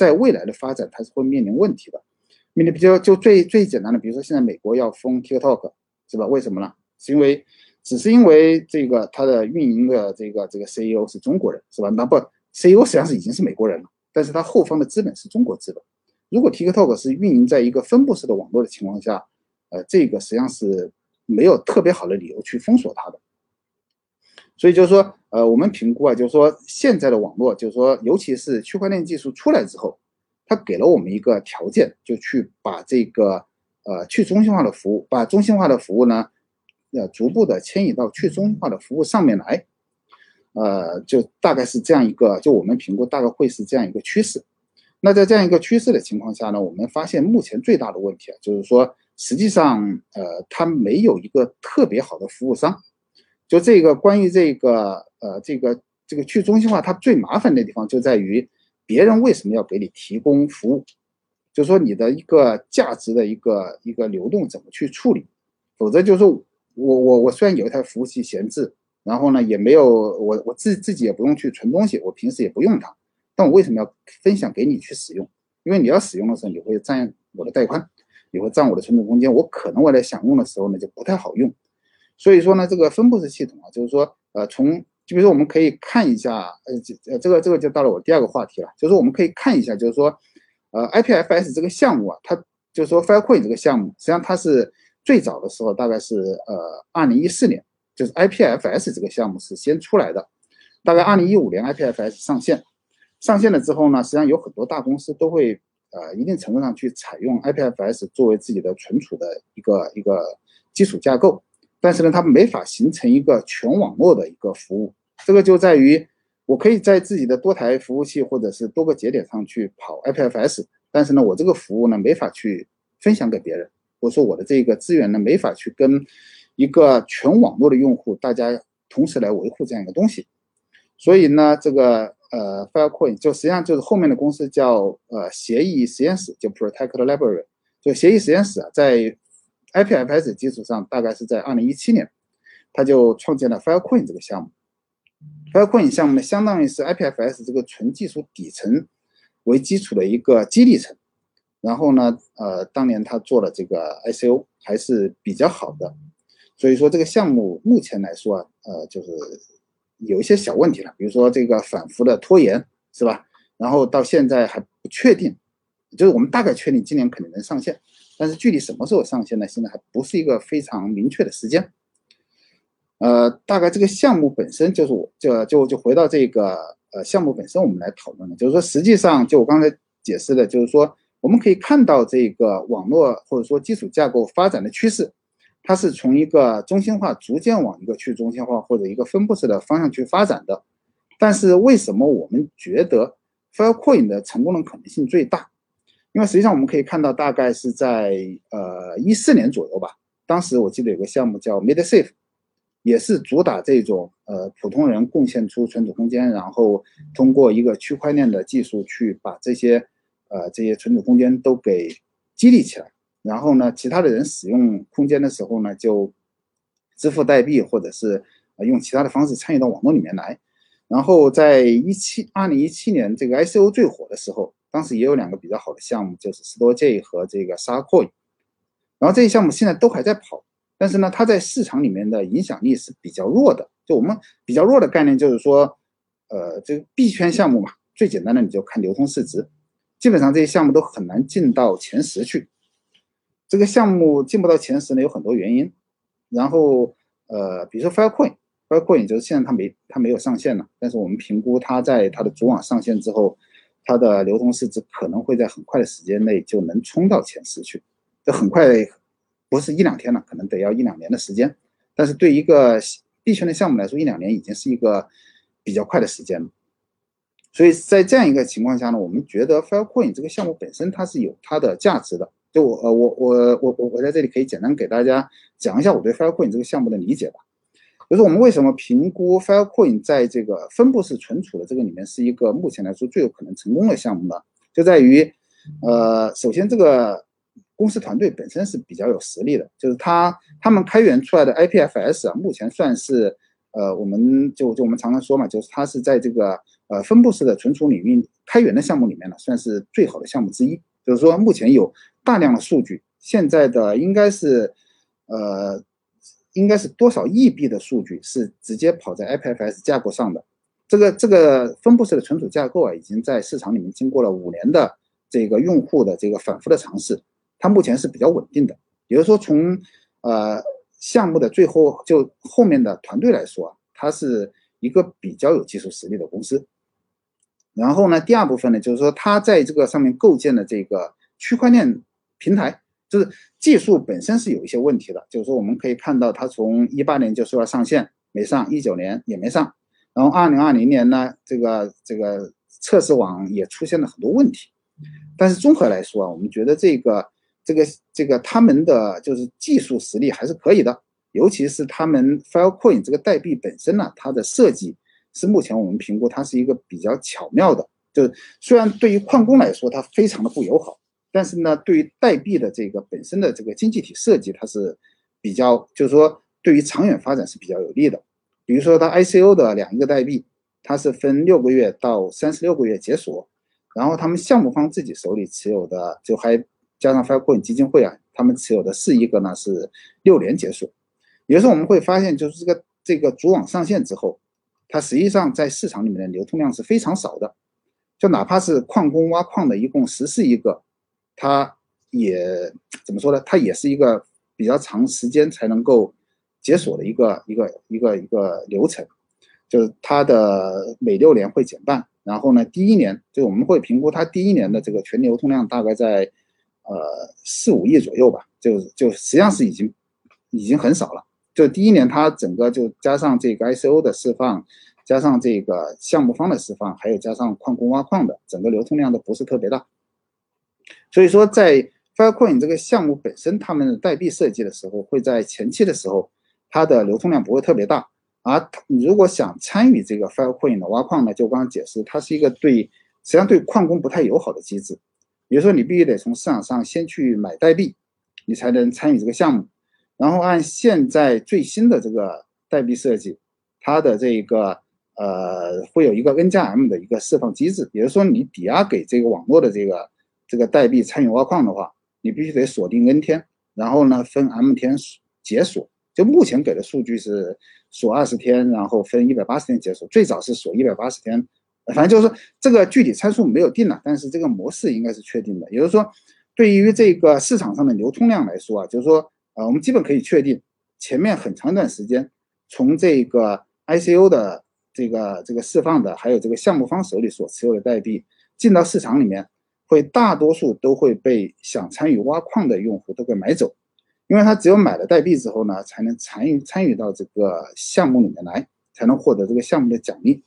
在未来的发展它是会面临问题的。面临比较就最最简单的，比如说现在美国要封 TikTok，是吧？为什么呢？是因为只是因为这个它的运营的这个这个 CEO 是中国人，是吧？那不 CEO 实际上是已经是美国人了，但是他后方的资本是中国资本。如果 TikTok 是运营在一个分布式的网络的情况下，呃，这个实际上是没有特别好的理由去封锁它的。所以就是说，呃，我们评估啊，就是说现在的网络，就是说，尤其是区块链技术出来之后，它给了我们一个条件，就去把这个呃去中心化的服务，把中心化的服务呢，呃，逐步的迁移到去中心化的服务上面来。呃，就大概是这样一个，就我们评估大概会是这样一个趋势。那在这样一个趋势的情况下呢，我们发现目前最大的问题啊，就是说，实际上，呃，它没有一个特别好的服务商。就这个关于这个，呃，这个这个去中心化，它最麻烦的地方就在于，别人为什么要给你提供服务？就说你的一个价值的一个一个流动怎么去处理？否则就是我我我虽然有一台服务器闲置，然后呢也没有我我自自己也不用去存东西，我平时也不用它。但我为什么要分享给你去使用？因为你要使用的时候，你会占我的带宽，你会占我的存储空间，我可能我在想用的时候呢就不太好用。所以说呢，这个分布式系统啊，就是说，呃，从就比如说我们可以看一下，呃，这呃这个这个就到了我第二个话题了，就是我们可以看一下，就是说，呃，IPFS 这个项目啊，它就是说 Filecoin 这个项目，实际上它是最早的时候大概是呃二零一四年，就是 IPFS 这个项目是先出来的，大概二零一五年 IPFS 上线。上线了之后呢，实际上有很多大公司都会呃一定程度上去采用 IPFS 作为自己的存储的一个一个基础架构，但是呢，它没法形成一个全网络的一个服务。这个就在于我可以在自己的多台服务器或者是多个节点上去跑 IPFS，但是呢，我这个服务呢没法去分享给别人，或者说我的这个资源呢没法去跟一个全网络的用户大家同时来维护这样一个东西。所以呢，这个。呃，Filecoin 就实际上就是后面的公司叫呃协议实验室，就 Protect Library，就协议实验室啊，在 IPFS 基础上，大概是在二零一七年，他就创建了 Filecoin 这个项目。Filecoin 项目呢，相当于是 IPFS 这个纯技术底层为基础的一个激励层。然后呢，呃，当年他做了这个 ICO 还是比较好的，所以说这个项目目前来说啊，呃，就是。有一些小问题了，比如说这个反复的拖延，是吧？然后到现在还不确定，就是我们大概确定今年肯定能上线，但是具体什么时候上线呢？现在还不是一个非常明确的时间。呃，大概这个项目本身就是我就就就回到这个呃项目本身，我们来讨论的，就是说实际上就我刚才解释的，就是说我们可以看到这个网络或者说基础架构发展的趋势。它是从一个中心化逐渐往一个去中心化或者一个分布式的方向去发展的，但是为什么我们觉得 Filecoin 的成功的可能性最大？因为实际上我们可以看到，大概是在呃一四年左右吧，当时我记得有个项目叫 MidSafe，也是主打这种呃普通人贡献出存储空间，然后通过一个区块链的技术去把这些呃这些存储空间都给激励起来。然后呢，其他的人使用空间的时候呢，就支付代币，或者是呃用其他的方式参与到网络里面来。然后在一七二零一七年这个 ICO 最火的时候，当时也有两个比较好的项目，就是 Storj 和这个 s a r c o i n 然后这些项目现在都还在跑，但是呢，它在市场里面的影响力是比较弱的。就我们比较弱的概念就是说，呃，这个币圈项目嘛，最简单的你就看流通市值，基本上这些项目都很难进到前十去。这个项目进不到前十呢，有很多原因。然后，呃，比如说 Filecoin，Filecoin 就是现在它没它没有上线了，但是我们评估它在它的主网上线之后，它的流通市值可能会在很快的时间内就能冲到前十去。这很快，不是一两天了，可能得要一两年的时间。但是对一个币圈的项目来说，一两年已经是一个比较快的时间了。所以在这样一个情况下呢，我们觉得 Filecoin 这个项目本身它是有它的价值的。就我呃我我我我我在这里可以简单给大家讲一下我对 Filecoin 这个项目的理解吧。就是我们为什么评估 Filecoin 在这个分布式存储的这个里面是一个目前来说最有可能成功的项目呢？就在于，呃，首先这个公司团队本身是比较有实力的，就是他他们开源出来的 IPFS 啊，目前算是呃我们就就我们常常说嘛，就是它是在这个呃分布式的存储领域开源的项目里面呢，算是最好的项目之一。就是说，目前有大量的数据，现在的应该是，呃，应该是多少亿币的数据是直接跑在 IPFS 架构上的。这个这个分布式的存储架构啊，已经在市场里面经过了五年的这个用户的这个反复的尝试，它目前是比较稳定的。也就是说，从呃项目的最后就后面的团队来说啊，它是一个比较有技术实力的公司。然后呢，第二部分呢，就是说它在这个上面构建的这个区块链平台，就是技术本身是有一些问题的。就是说，我们可以看到，它从一八年就说要上线，没上；一九年也没上。然后二零二零年呢，这个这个测试网也出现了很多问题。但是综合来说啊，我们觉得这个这个这个他们的就是技术实力还是可以的，尤其是他们 Filecoin 这个代币本身呢，它的设计。是目前我们评估它是一个比较巧妙的，就是虽然对于矿工来说它非常的不友好，但是呢，对于代币的这个本身的这个经济体设计，它是比较，就是说对于长远发展是比较有利的。比如说它 ICO 的两个代币，它是分六个月到三十六个月解锁，然后他们项目方自己手里持有的，就还加上 Filecoin 基金会啊，他们持有的四亿个呢是六年解锁。有时候我们会发现，就是这个这个主网上线之后。它实际上在市场里面的流通量是非常少的，就哪怕是矿工挖矿的，一共十四亿个，它也怎么说呢？它也是一个比较长时间才能够解锁的一个一个一个一个流程，就是它的每六年会减半，然后呢，第一年就我们会评估它第一年的这个全流通量大概在呃四五亿左右吧，就就实际上是已经已经很少了。就第一年，它整个就加上这个 ICO 的释放，加上这个项目方的释放，还有加上矿工挖矿的，整个流通量都不是特别大。所以说，在 Filecoin 这个项目本身，他们的代币设计的时候，会在前期的时候，它的流通量不会特别大。而你如果想参与这个 Filecoin 的挖矿呢，就刚刚解释，它是一个对实际上对矿工不太友好的机制。比如说，你必须得从市场上先去买代币，你才能参与这个项目。然后按现在最新的这个代币设计，它的这个呃会有一个 N 加 M 的一个释放机制，也就是说你抵押给这个网络的这个这个代币参与挖矿的话，你必须得锁定 N 天，然后呢分 M 天解锁。就目前给的数据是锁二十天，然后分一百八十天解锁，最早是锁一百八十天，反正就是这个具体参数没有定了，但是这个模式应该是确定的。也就是说，对于这个市场上的流通量来说啊，就是说。啊，我们基本可以确定，前面很长一段时间，从这个 ICO 的这个这个释放的，还有这个项目方手里所持有的代币进到市场里面，会大多数都会被想参与挖矿的用户都给买走，因为他只有买了代币之后呢，才能参与参与到这个项目里面来，才能获得这个项目的奖励。